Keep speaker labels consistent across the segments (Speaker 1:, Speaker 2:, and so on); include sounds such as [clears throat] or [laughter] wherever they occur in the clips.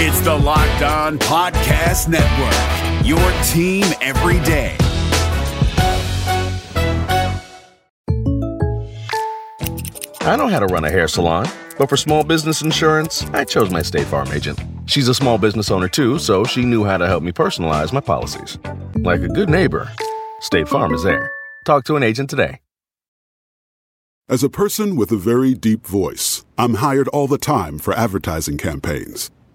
Speaker 1: It's the Locked On Podcast Network, your team every day.
Speaker 2: I know how to run a hair salon, but for small business insurance, I chose my State Farm agent. She's a small business owner too, so she knew how to help me personalize my policies. Like a good neighbor, State Farm is there. Talk to an agent today.
Speaker 3: As a person with a very deep voice, I'm hired all the time for advertising campaigns.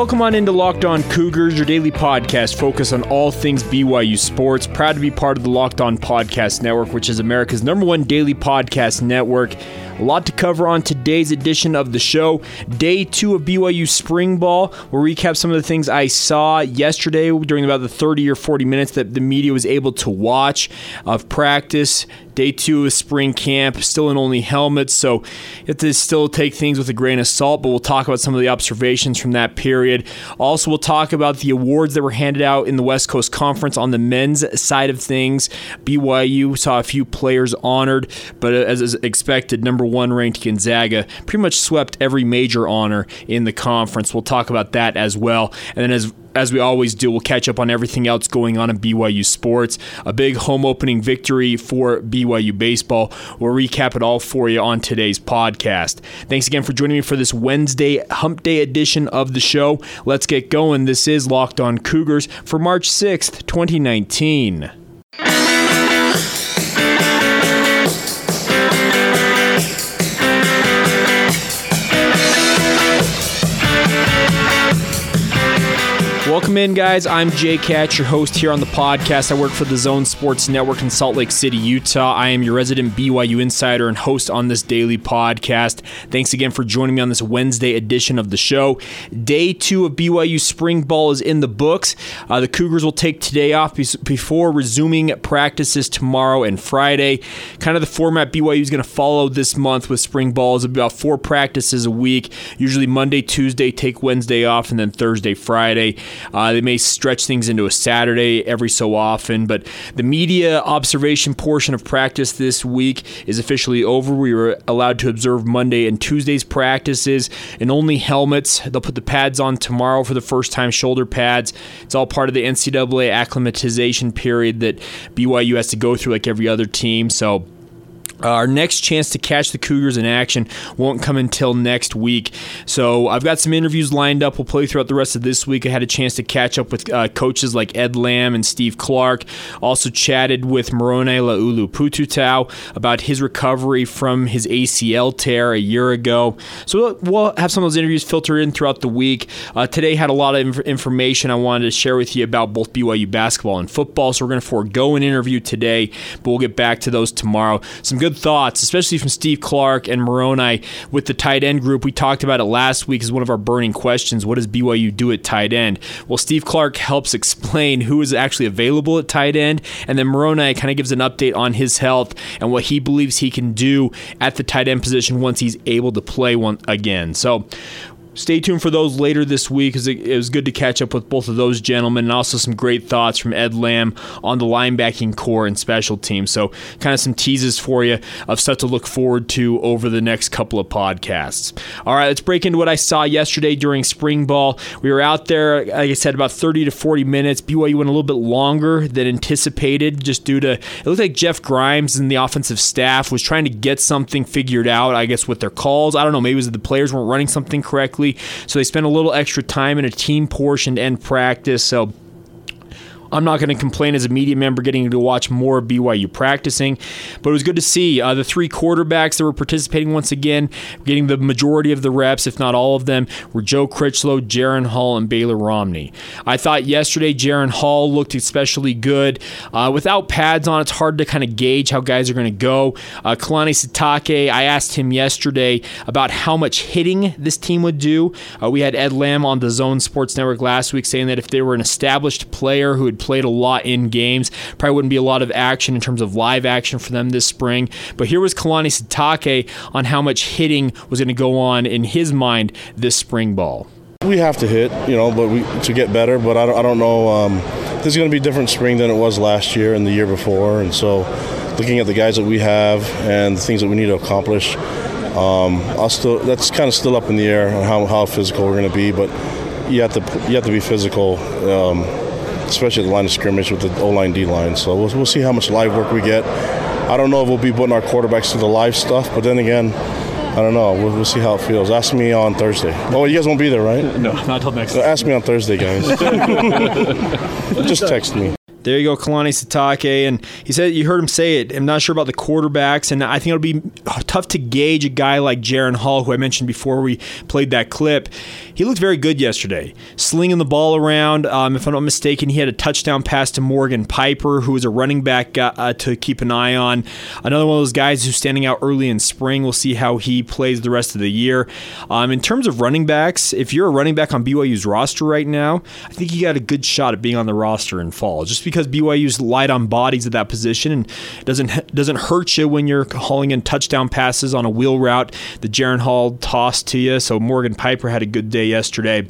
Speaker 4: Welcome on into Locked On Cougars, your daily podcast focused on all things BYU sports. Proud to be part of the Locked On Podcast Network, which is America's number one daily podcast network. A lot to cover on today's edition of the show. Day two of BYU Spring Ball. We'll recap some of the things I saw yesterday during about the 30 or 40 minutes that the media was able to watch of practice. Day two of spring camp, still in only helmets, so have to still take things with a grain of salt, but we'll talk about some of the observations from that period. Also, we'll talk about the awards that were handed out in the West Coast Conference on the men's side of things. BYU saw a few players honored, but as expected, number one ranked Gonzaga pretty much swept every major honor in the conference. We'll talk about that as well. And then as as we always do, we'll catch up on everything else going on in BYU sports. A big home opening victory for BYU baseball. We'll recap it all for you on today's podcast. Thanks again for joining me for this Wednesday Hump Day edition of the show. Let's get going. This is Locked On Cougars for March 6th, 2019. Welcome in, guys. I'm Jake Hatch, your host here on the podcast. I work for the Zone Sports Network in Salt Lake City, Utah. I am your resident BYU insider and host on this daily podcast. Thanks again for joining me on this Wednesday edition of the show. Day two of BYU Spring Ball is in the books. Uh, the Cougars will take today off before resuming practices tomorrow and Friday. Kind of the format BYU is going to follow this month with Spring Ball is about four practices a week, usually Monday, Tuesday, take Wednesday off, and then Thursday, Friday. Uh, they may stretch things into a Saturday every so often, but the media observation portion of practice this week is officially over. We were allowed to observe Monday and Tuesday's practices and only helmets. They'll put the pads on tomorrow for the first time, shoulder pads. It's all part of the NCAA acclimatization period that BYU has to go through like every other team. So, uh, our next chance to catch the Cougars in action won't come until next week. So I've got some interviews lined up. We'll play throughout the rest of this week. I had a chance to catch up with uh, coaches like Ed Lamb and Steve Clark. Also chatted with Moroni Laulu Pututau about his recovery from his ACL tear a year ago. So we'll have some of those interviews filtered in throughout the week. Uh, today had a lot of inf- information I wanted to share with you about both BYU basketball and football. So we're going to forego an interview today, but we'll get back to those tomorrow. Some good good thoughts, especially from Steve Clark and Moroni with the tight end group. We talked about it last week as one of our burning questions. What does BYU do at tight end? Well, Steve Clark helps explain who is actually available at tight end, and then Moroni kind of gives an update on his health and what he believes he can do at the tight end position once he's able to play one again. So stay tuned for those later this week because it, it, was good to catch up with both of those gentlemen and also some great thoughts from Ed Lamb on the linebacking core and special teams. So, kind of some teases for you of stuff to look forward to over the next couple of podcasts. All right, let's break into what I saw yesterday during spring ball. We were out there, like I said, about 30 to 40 minutes. BYU went a little bit longer than anticipated just due to it looked like Jeff Grimes and the offensive staff was trying to get something figured out, I guess, with their calls. I don't know, maybe it was the players weren't running something correctly so they spent a little extra time in a team portion to end practice. So I'm not going to complain as a media member getting to watch more BYU practicing, but it was good to see uh, the three quarterbacks that were participating once again, getting the majority of the reps, if not all of them, were Joe Critchlow, Jaren Hall, and Baylor Romney. I thought yesterday Jaren Hall looked especially good. Uh, without pads on, it's hard to kind of gauge how guys are going to go. Uh, Kalani Sitake, I asked him yesterday about how much hitting this team would do. Uh, we had Ed Lamb on the Zone Sports Network last week saying that if they were an established player who had played a lot in games. Probably wouldn't be a lot of action in terms of live action for them this spring. But here was Kalani Sitake on how much hitting was going to go on in his mind this spring ball.
Speaker 5: We have to hit, you know, but we to get better. But I don't, I don't know. Um, this is going to be a different spring than it was last year and the year before, and so looking at the guys that we have and the things that we need to accomplish, um, I'll still that's kind of still up in the air on how, how physical we're going to be. But you have to you have to be physical. Um, especially the line of scrimmage with the O line, D line. So we'll, we'll see how much live work we get. I don't know if we'll be putting our quarterbacks to the live stuff, but then again, I don't know. We'll, we'll, see how it feels. Ask me on Thursday. Oh, you guys won't be there, right?
Speaker 4: No, not until next.
Speaker 5: Ask me on Thursday, guys. [laughs] Just text me.
Speaker 4: There you go, Kalani Sitake. And he said, you heard him say it. I'm not sure about the quarterbacks, and I think it'll be tough to gauge a guy like Jaren Hall, who I mentioned before we played that clip. He looked very good yesterday, slinging the ball around. Um, if I'm not mistaken, he had a touchdown pass to Morgan Piper, who is a running back uh, to keep an eye on. Another one of those guys who's standing out early in spring. We'll see how he plays the rest of the year. Um, in terms of running backs, if you're a running back on BYU's roster right now, I think you got a good shot at being on the roster in fall. Just because BYU's light on bodies at that position and doesn't doesn't hurt you when you're hauling in touchdown passes on a wheel route The Jaren Hall tossed to you. So Morgan Piper had a good day yesterday.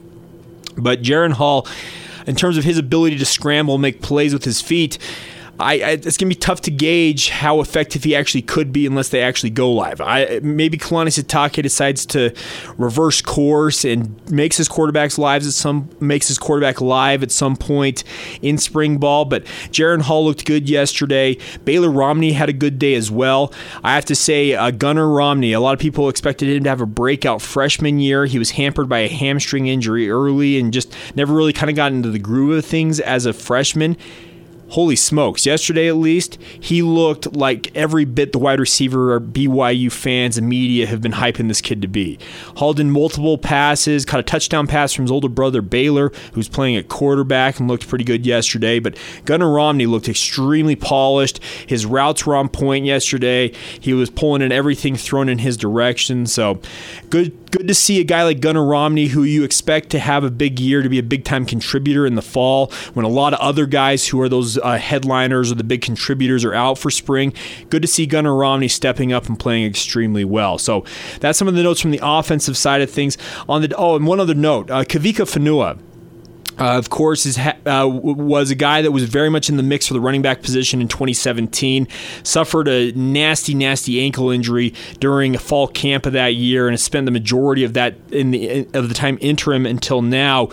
Speaker 4: But Jaren Hall, in terms of his ability to scramble, make plays with his feet, I, I, it's gonna be tough to gauge how effective he actually could be unless they actually go live. I, maybe Kalani Sitake decides to reverse course and makes his quarterbacks lives at some makes his quarterback live at some point in spring ball. But Jaren Hall looked good yesterday. Baylor Romney had a good day as well. I have to say, uh, Gunnar Romney. A lot of people expected him to have a breakout freshman year. He was hampered by a hamstring injury early and just never really kind of got into the groove of things as a freshman holy smokes, yesterday at least, he looked like every bit the wide receiver or BYU fans and media have been hyping this kid to be. Hauled in multiple passes, caught a touchdown pass from his older brother Baylor, who's playing at quarterback and looked pretty good yesterday. But Gunnar Romney looked extremely polished. His routes were on point yesterday. He was pulling in everything thrown in his direction. So good good to see a guy like Gunnar Romney, who you expect to have a big year, to be a big time contributor in the fall, when a lot of other guys who are those uh, headliners or the big contributors are out for spring. Good to see Gunnar Romney stepping up and playing extremely well. So that's some of the notes from the offensive side of things. On the oh, and one other note, uh, Kavika Fonua. Uh, of course, is, uh, was a guy that was very much in the mix for the running back position in 2017. Suffered a nasty, nasty ankle injury during fall camp of that year, and has spent the majority of that in the of the time interim until now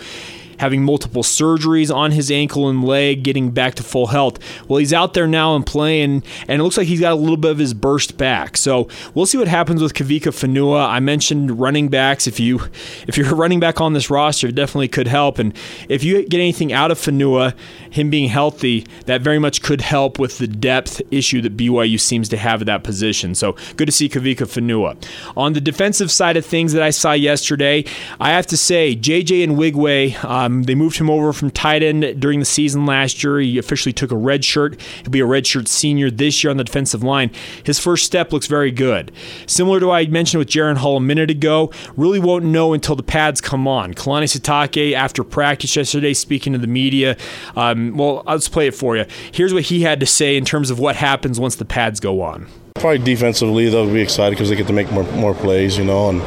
Speaker 4: having multiple surgeries on his ankle and leg, getting back to full health. Well, he's out there now and playing, and it looks like he's got a little bit of his burst back. So we'll see what happens with Kavika Fonua. I mentioned running backs. If you if you're a [laughs] running back on this roster, it definitely could help. And if you get anything out of Fonua, him being healthy, that very much could help with the depth issue that BYU seems to have at that position. So good to see Kavika Fonua. On the defensive side of things that I saw yesterday, I have to say JJ Nwigwe. Uh, um, they moved him over from tight end during the season last year. He officially took a red shirt. He'll be a red shirt senior this year on the defensive line. His first step looks very good. Similar to what I mentioned with Jaren Hall a minute ago, really won't know until the pads come on. Kalani Sitake, after practice yesterday, speaking to the media, um, well, let's play it for you. Here's what he had to say in terms of what happens once the pads go on.
Speaker 5: Probably defensively, they'll be excited because they get to make more, more plays, you know, and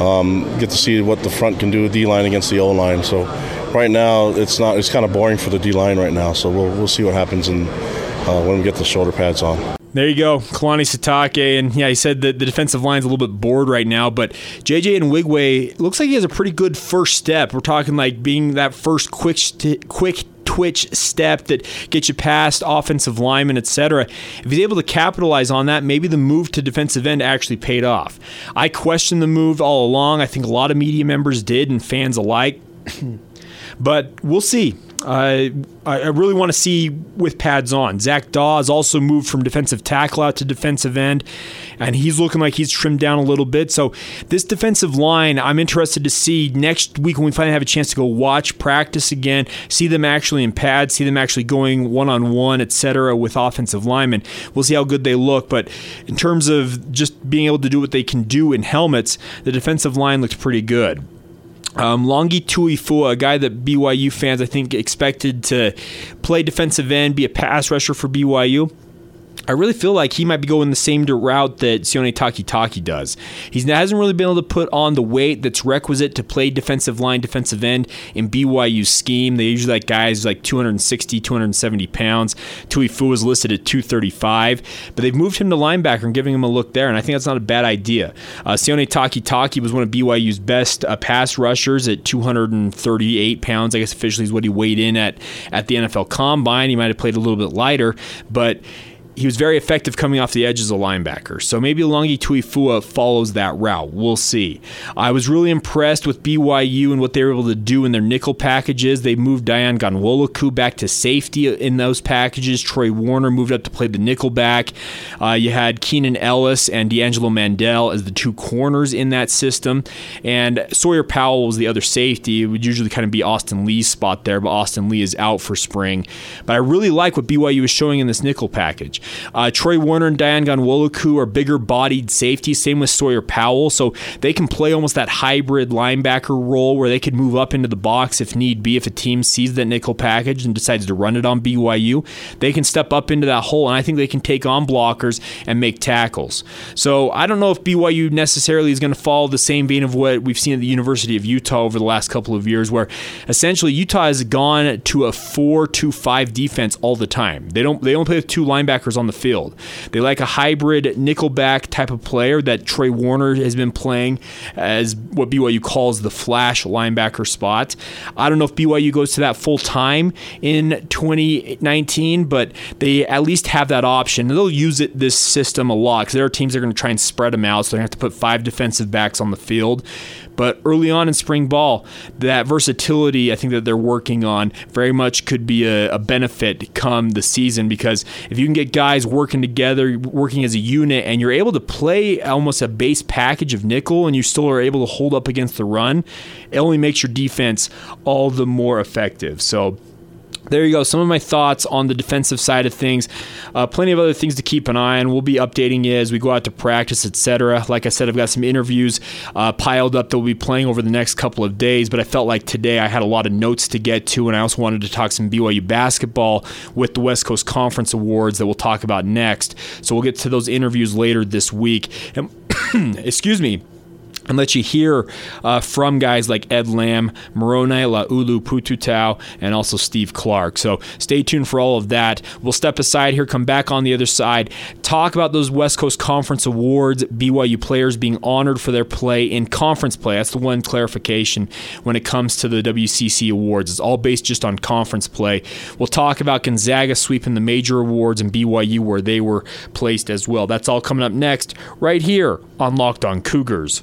Speaker 5: um, get to see what the front can do with D line against the O line. So right now it's not it's kind of boring for the D line right now. So we'll we'll see what happens in, uh, when we get the shoulder pads on.
Speaker 4: There you go, Kalani Sitake, and yeah, he said that the defensive line's a little bit bored right now, but JJ Nwigwe looks like he has a pretty good first step. We're talking like being that first quick st- quick twitch step that gets you past offensive linemen, etc. If he's able to capitalize on that, maybe the move to defensive end actually paid off. I questioned the move all along. I think a lot of media members did and fans alike. [clears throat] but we'll see. Uh, I really want to see with pads on. Zach Dawes also moved from defensive tackle out to defensive end, and he's looking like he's trimmed down a little bit. So this defensive line, I'm interested to see next week when we finally have a chance to go watch practice again, see them actually in pads, see them actually going one on one, etc. with offensive linemen. We'll see how good they look. But in terms of just being able to do what they can do in helmets, the defensive line looks pretty good. Um, Langi Tuifua, a guy that BYU fans I think expected to play defensive end, be a pass rusher for BYU. I really feel like he might be going the same route that Sione Takitaki does. He hasn't really been able to put on the weight that's requisite to play defensive line, defensive end in BYU's scheme. They usually like guys like 260, 270 pounds. Tuifua is listed at 235, but they've moved him to linebacker and giving him a look there, and I think that's not a bad idea. Uh, Sione Takitaki was one of BYU's best uh, pass rushers at 238 pounds. I guess officially is what he weighed in at at the NFL Combine. He might have played a little bit lighter, but he was very effective coming off the edge as a linebacker. So maybe Langi Tuifua follows that route. We'll see. I was really impressed with BYU and what they were able to do in their nickel packages. They moved Dayan Ghanwoloku back to safety in those packages. Troy Warner moved up to play the nickel back. Uh, you had Keenan Ellis and D'Angelo Mandell as the two corners in that system. And Sawyer Powell was the other safety. It would usually kind of be Austin Lee's spot there, but Austin Lee is out for spring. But I really like what BYU is showing in this nickel package. Uh, Troy Warner and Dayan Ghanwoloku are bigger bodied safeties. Same with Sawyer Powell. So they can play almost that hybrid linebacker role where they could move up into the box if need be. If a team sees that nickel package and decides to run it on BYU, they can step up into that hole. And I think they can take on blockers and make tackles. So I don't know if BYU necessarily is going to follow the same vein of what we've seen at the University of Utah over the last couple of years, where essentially Utah has gone to a 4 2 5 defense all the time. They don't, they don't play with two linebackers on the field. They like a hybrid nickelback type of player that Trey Warner has been playing as what BYU calls the flash linebacker spot. I don't know if BYU goes to that full time in 2019, but they at least have that option. They'll use it this system a lot because there are teams that are going to try and spread them out, so they're going to have to put five defensive backs on the field. But early on in spring ball, that versatility I think that they're working on very much could be a, a benefit come the season because if you can get guys working together, working as a unit, and you're able to play almost a base package of nickel and you still are able to hold up against the run, it only makes your defense all the more effective. So there you go. Some of my thoughts on the defensive side of things. Uh, plenty of other things to keep an eye on. We'll be updating you as we go out to practice, etc. Like I said, I've got some interviews uh, piled up that we'll be playing over the next couple of days. But I felt like today I had a lot of notes to get to, and I also wanted to talk some BYU basketball with the West Coast Conference Awards that we'll talk about next. So we'll get to those interviews later this week. And [coughs] excuse me and let you hear uh, from guys like Ed Lamb, Moroni Laulu Pututau, and also Steve Clark. So stay tuned for all of that. We'll step aside here, come back on the other side, talk about those West Coast Conference Awards, BYU players being honored for their play in conference play. That's the one clarification when it comes to the WCC Awards. It's all based just on conference play. We'll talk about Gonzaga sweeping the major awards and BYU where they were placed as well. That's all coming up next, right here on Locked On Cougars.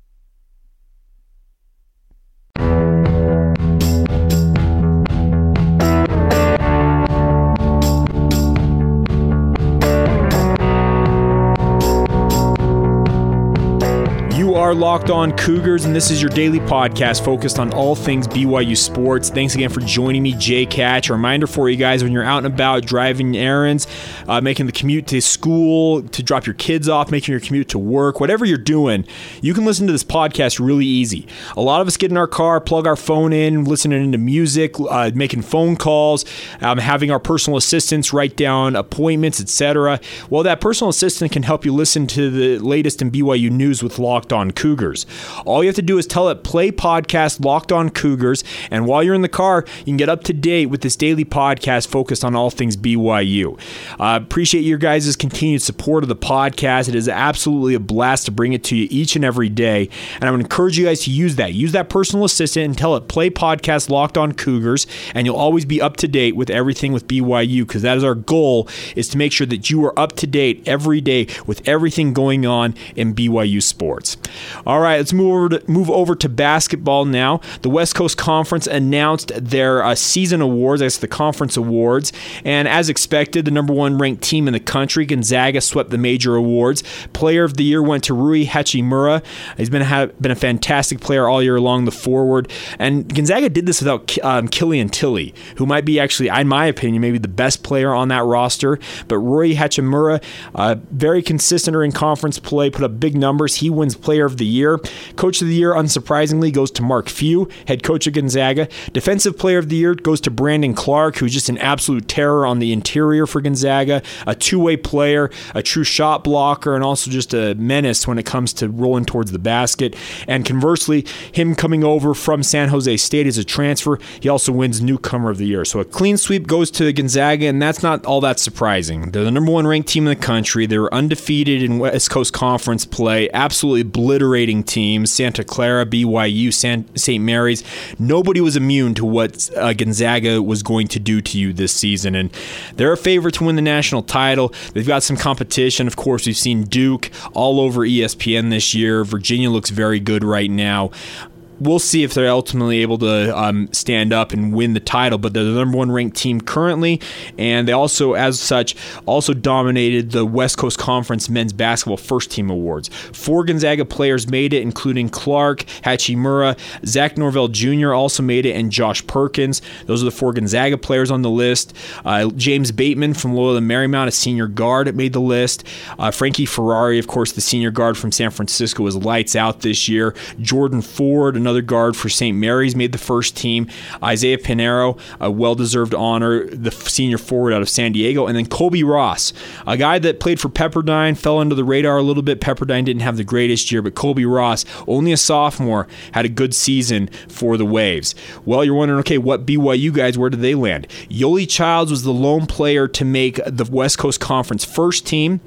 Speaker 4: are Locked On Cougars, and this is your daily podcast focused on all things BYU sports. Thanks again for joining me, Jake Hatch. A reminder for you guys when you're out and about driving errands, uh, making the commute to school, to drop your kids off, making your commute to work, whatever you're doing, you can listen to this podcast really easy. A lot of us get in our car, plug our phone in, listening to music, uh, making phone calls, um, having our personal assistants write down appointments, etc. Well, that personal assistant can help you listen to the latest in BYU news with Locked On Cougars. All you have to do is tell it play podcast Locked On Cougars, and while you're in the car, you can get up to date with this daily podcast focused on all things BYU. Uh, appreciate your guys' continued support of the podcast. It is absolutely a blast to bring it to you each and every day, and I would encourage you guys to use that. Use that personal assistant and tell it play podcast Locked On Cougars, and you'll always be up to date with everything with BYU because that is our goal is to make sure that you are up to date every day with everything going on in BYU sports. All right, let's move over to, move over to basketball now. The West Coast Conference announced their uh, season awards, I guess the conference awards, and as expected, the number one ranked team in the country, Gonzaga, swept the major awards. Player of the year went to Rui Hachimura. He's been a, been a fantastic player all year long, the forward, and Gonzaga did this without um, Killian Tillie, who might be actually, in my opinion, maybe the best player on that roster. But Rui Hachimura, uh, very consistent in conference play, put up big numbers. He wins Player of the Year. Coach of the Year, unsurprisingly, goes to Mark Few, head coach of Gonzaga. Defensive Player of the Year goes to Brandon Clarke, who's just an absolute terror on the interior for Gonzaga, a two way player, a true shot blocker, and also just a menace when it comes to rolling towards the basket. And conversely, him coming over from San Jose State as a transfer, he also wins Newcomer of the Year. So a clean sweep goes to Gonzaga, and that's not all that surprising. They're the number one ranked team in the country. They were undefeated in West Coast Conference play, absolutely obliterating teams Santa Clara, BYU, St. Mary's. Nobody was immune to what uh, Gonzaga was going to do to you this season. And they're a favorite to win the national title. They've got some competition. Of course, we've seen Duke all over ESPN this year. Virginia looks very good right now we'll see if they're ultimately able to um, stand up and win the title. But they're the number one ranked team currently, and they also, as such, also dominated the West Coast Conference Men's Basketball First Team Awards. Four Gonzaga players made it, including Clarke Hachimura, Zach Norvell Jr. also made it, and Josh Perkins. Those are the four Gonzaga players on the list. Uh, James Batemon from Loyola Marymount, a senior guard, made the list. Uh, Frankie Ferrari, of course, the senior guard from San Francisco, was lights out this year. Jordan Ford, another another guard for St. Mary's, made the first team. Isaiah Piñeiro, a well deserved honor, the senior forward out of San Diego. And then Colby Ross, a guy that played for Pepperdine, fell under the radar a little bit. Pepperdine didn't have the greatest year, but Colby Ross, only a sophomore, had a good season for the Waves. Well, you're wondering, okay, what BYU guys, where did they land? Yoeli Childs was the lone player to make the West Coast Conference first team.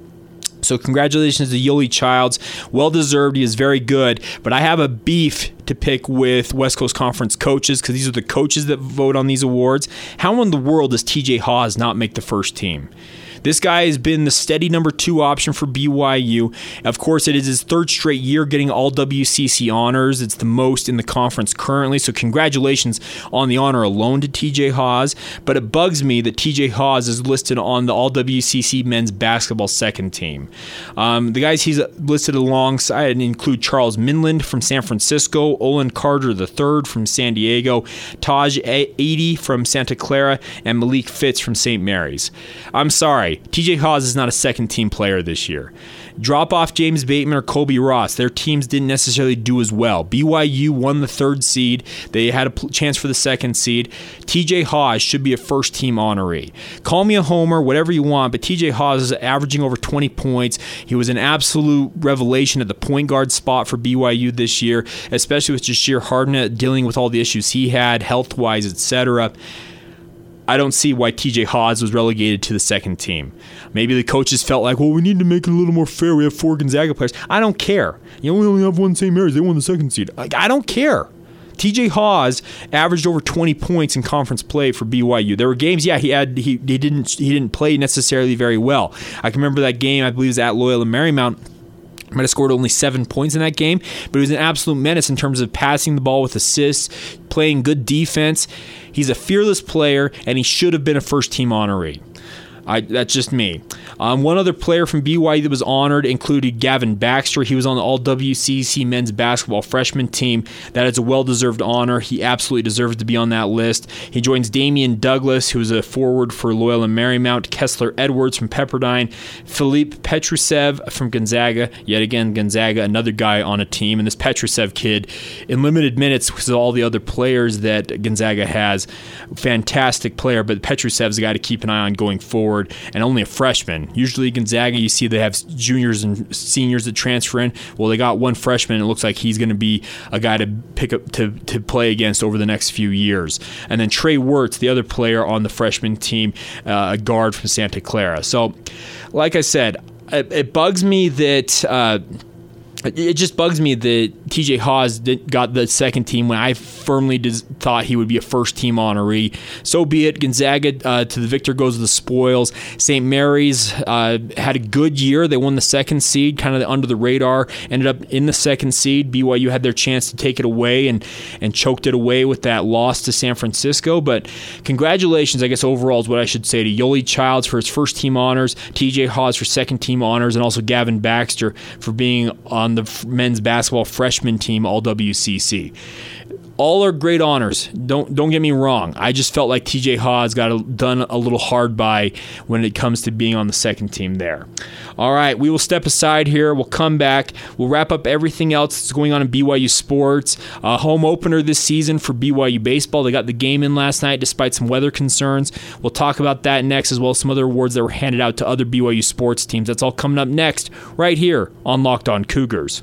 Speaker 4: So congratulations to Yoeli Childs. Well deserved. He is very good. But I have a beef to pick with West Coast Conference coaches because these are the coaches that vote on these awards. How in the world does TJ Haws not make the first team? This guy has been the steady number two option for BYU. Of course, it is his third straight year getting all WCC honors. It's the most in the conference currently. So, congratulations on the honor alone to TJ Haws. But it bugs me that TJ Haws is listed on the all WCC men's basketball second team. Um, the guys he's listed alongside include Charles Minlend from San Francisco, Olin Carter III from San Diego, Tahj Eaddy from Santa Clara, and Malik Fitts from St. Mary's. I'm sorry. TJ Haws is not a second team player this year. Drop off James Batemon or Colby Ross. Their teams didn't necessarily do as well. BYU won the third seed. They had a chance for the second seed. TJ Haws should be a first team honoree. Call me a homer, whatever you want, but TJ Haws is averaging over 20 points. He was an absolute revelation at the point guard spot for BYU this year, especially with Jahshire Hardnett dealing with all the issues he had, health wise, etc. I don't see why TJ Haws was relegated to the second team. Maybe the coaches felt like, well, we need to make it a little more fair. We have four Gonzaga players. I don't care. You only have one St. Mary's. They won the second seed. Like, I don't care. TJ Haws averaged over 20 points in conference play for BYU. There were games, yeah, he had he, he didn't he didn't play necessarily very well. I can remember that game. I believe it was at Loyola Marymount might have scored only seven points in that game, but he was an absolute menace in terms of passing the ball with assists, playing good defense. He's a fearless player, and he should have been a first team honoree. I, that's just me. Um, one other player from BYU that was honored included Gavin Baxter. He was on the All WCC men's basketball freshman team. That is a well deserved honor. He absolutely deserves to be on that list. He joins Dameane Douglas, who is a forward for Loyola Marymount, Kessler Edwards from Pepperdine, Filip Petrusev from Gonzaga. Yet again, Gonzaga, another guy on a team. And this Petrusev kid, in limited minutes because all the other players that Gonzaga has, fantastic player, but Petrusev's a guy to keep an eye on going forward, and only a freshman. Usually, Gonzaga, you see they have juniors and seniors that transfer in. Well, they got one freshman. It looks like he's going to be a guy to pick up to, to play against over the next few years. And then Trey Wertz, the other player on the freshman team, uh, a guard from Santa Clara. So, like I said, it, it bugs me that. Uh, it just bugs me that TJ Haws got the second team when I firmly thought he would be a first team honoree. So be it. Gonzaga uh, to the victor goes the spoils. St. Mary's uh, had a good year. They won the second seed, kind of under the radar. Ended up in the second seed. BYU had their chance to take it away and and choked it away with that loss to San Francisco. But congratulations, I guess overall is what I should say to Yoeli Childs for his first team honors, TJ Haws for second team honors, and also Gavin Baxter for being on the men's basketball freshman team all WCC all are great honors. Don't don't get me wrong. I just felt like TJ Haws got a, done a little hard by when it comes to being on the second team there. All right, we will step aside here. We'll come back. We'll wrap up everything else that's going on in BYU sports. Uh, home opener this season for BYU baseball. They got the game in last night despite some weather concerns. We'll talk about that next, as well as some other awards that were handed out to other BYU sports teams. That's all coming up next, right here on Locked On Cougars.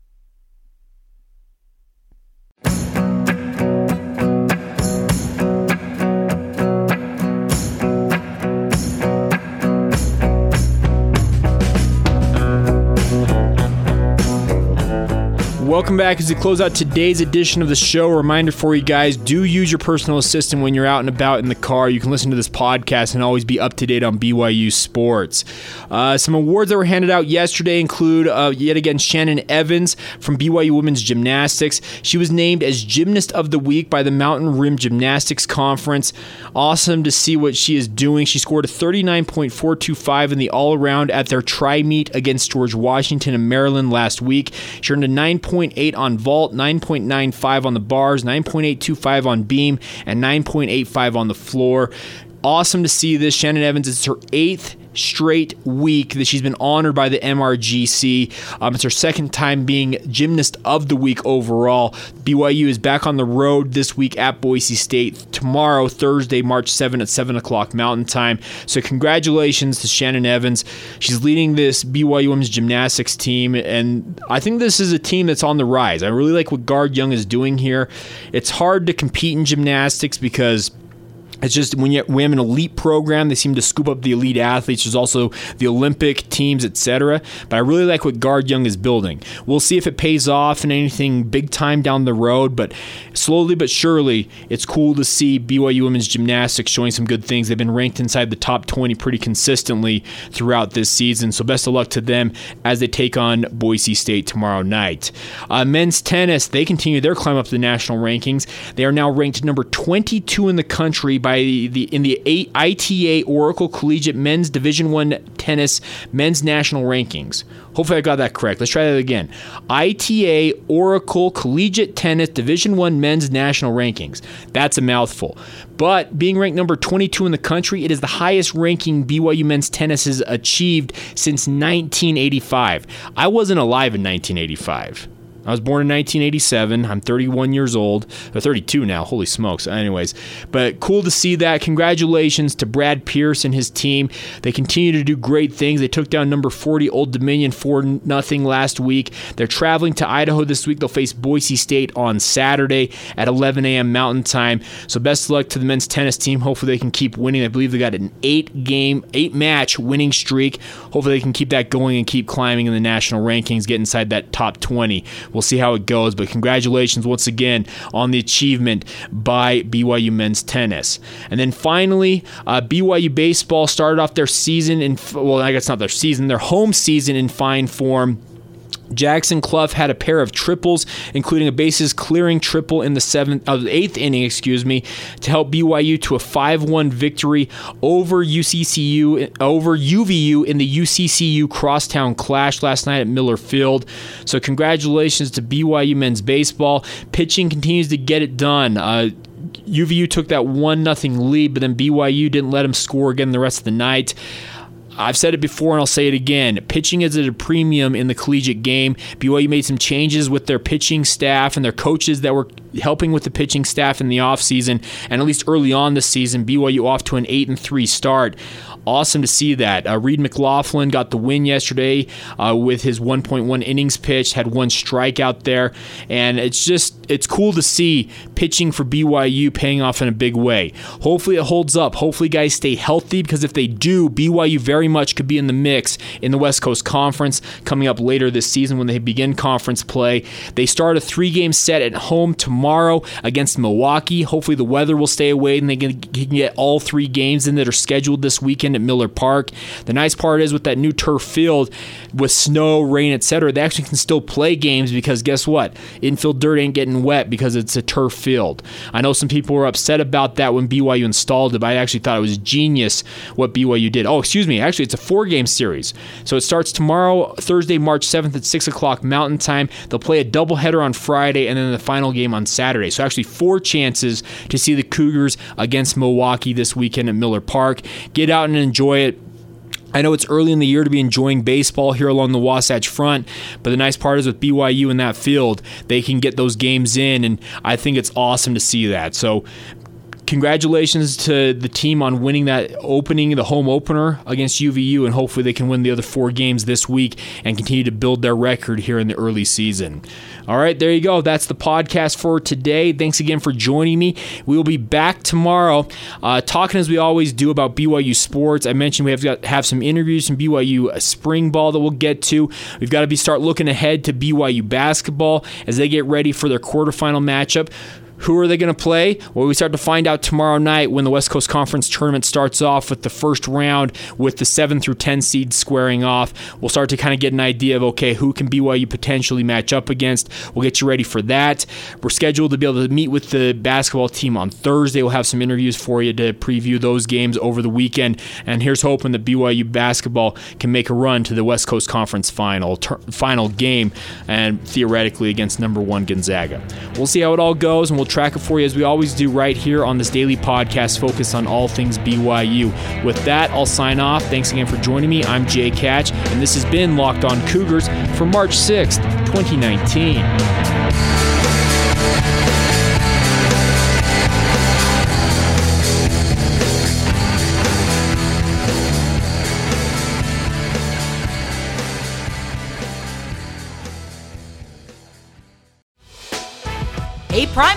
Speaker 4: Welcome back as we close out today's edition of the show. A reminder for you guys do use your personal assistant when you're out and about in the car. You can listen to this podcast and always be up to date on BYU sports. Uh, some awards that were handed out yesterday include uh, yet again Shannon Evans from BYU Women's Gymnastics. She was named as Gymnast of the Week by the Mountain Rim Gymnastics Conference. Awesome to see what she is doing. She scored a 39.425 in the all around at their tri meet against George Washington in Maryland last week. She earned a 9. 9.8 on vault, 9.95 on the bars, 9.825 on beam, and 9.85 on the floor. Awesome to see this. Shannon Evans, it's her eighth straight week that she's been honored by the MRGC. Um, it's her second time being Gymnast of the Week overall. BYU is back on the road this week at Boise State tomorrow, Thursday, March 7 at 7 o'clock Mountain Time. So, congratulations to Shannon Evans. She's leading this BYU women's gymnastics team, and I think this is a team that's on the rise. I really like what Guard Young is doing here. It's hard to compete in gymnastics because it's just when you have an elite program, they seem to scoop up the elite athletes. There's also the Olympic teams, etc. But I really like what Guard Young is building. We'll see if it pays off in anything big time down the road. But slowly but surely, it's cool to see BYU women's gymnastics showing some good things. They've been ranked inside the top 20 pretty consistently throughout this season. So best of luck to them as they take on Boise State tomorrow night. Uh, men's tennis, they continue their climb up the national rankings. They are now ranked number 22 in the country by by the in the ITA Oracle Collegiate Men's Division One Tennis Men's National Rankings. Hopefully, I got that correct. Let's try that again. ITA Oracle Collegiate Tennis Division One Men's National Rankings. That's a mouthful. But being ranked number 22 in the country, it is the highest ranking BYU men's tennis has achieved since 1985. I wasn't alive in 1985. I was born in 1987. I'm 31 years old, or 32 now. Holy smokes. Anyways, but cool to see that. Congratulations to Brad Pierce and his team. They continue to do great things. They took down number 40 Old Dominion 4 nothing last week. They're traveling to Idaho this week. They'll face Boise State on Saturday at 11 a.m. Mountain Time. So best of luck to the men's tennis team. Hopefully they can keep winning. I believe they got an eight game, eight match winning streak. Hopefully they can keep that going and keep climbing in the national rankings, get inside that top 20. We'll see how it goes, but congratulations once again on the achievement by BYU men's tennis. And then finally, uh, BYU baseball started off their season in, well, I guess not their season, their home season in fine form Jackson Cluff had a pair of triples, including a bases clearing triple in the seventh, uh, eighth inning, excuse me, to help BYU to a 5-1 victory over UCCU over UVU in the UCCU crosstown clash last night at Miller Field. So congratulations to BYU men's baseball. Pitching continues to get it done. Uh, UVU took that one nothing lead, but then BYU didn't let them score again the rest of the night. I've said it before and I'll say it again. Pitching is at a premium in the collegiate game. BYU made some changes with their pitching staff and their coaches that were helping with the pitching staff in the offseason. And at least early on this season, BYU off to an 8 and 3 start awesome to see that. Uh, Reed McLaughlin got the win yesterday uh, with his 1.1 innings pitched, had one strikeout there, and it's just it's cool to see pitching for BYU paying off in a big way. Hopefully it holds up. Hopefully guys stay healthy because if they do, BYU very much could be in the mix in the West Coast Conference coming up later this season when they begin conference play. They start a three-game set at home tomorrow against Milwaukee. Hopefully the weather will stay away and they can get all three games in that are scheduled this weekend at Miller Park. The nice part is with that new turf field, with snow, rain, etc., they actually can still play games because guess what? Infield dirt ain't getting wet because it's a turf field. I know some people were upset about that when BYU installed it, but I actually thought it was genius what BYU did. Oh, excuse me. Actually, it's a four game series. So it starts tomorrow, Thursday, March 7th at 6 o'clock Mountain Time. They'll play a doubleheader on Friday and then the final game on Saturday. So actually, four chances to see the Cougars against Milwaukee this weekend at Miller Park. Get out and enjoy it. I know it's early in the year to be enjoying baseball here along the Wasatch Front, but the nice part is with BYU in that field, they can get those games in, and I think it's awesome to see that. So congratulations to the team on winning that opening, the home opener against UVU, and hopefully they can win the other four games this week and continue to build their record here in the early season. All right, there you go. That's the podcast for today. Thanks again for joining me. We will be back tomorrow, uh, talking as we always do about BYU sports. I mentioned we have got have some interviews from BYU spring ball that we'll get to. We've got to be start looking ahead to BYU basketball as they get ready for their quarterfinal matchup. Who are they going to play? Well, we start to find out tomorrow night when the West Coast Conference tournament starts off with the first round with the 7 through 10 seeds squaring off. We'll start to kind of get an idea of, okay, who can BYU potentially match up against. We'll get you ready for that. We're scheduled to be able to meet with the basketball team on Thursday. We'll have some interviews for you to preview those games over the weekend. And here's hoping that BYU basketball can make a run to the West Coast Conference final, ter- final game and theoretically against number one Gonzaga. We'll see how it all goes and we'll track it for you as we always do right here on this daily podcast focused on all things BYU. With that, I'll sign off. Thanks again for joining me. I'm Jake Hatch, and this has been Locked On Cougars for March 6th, 2019.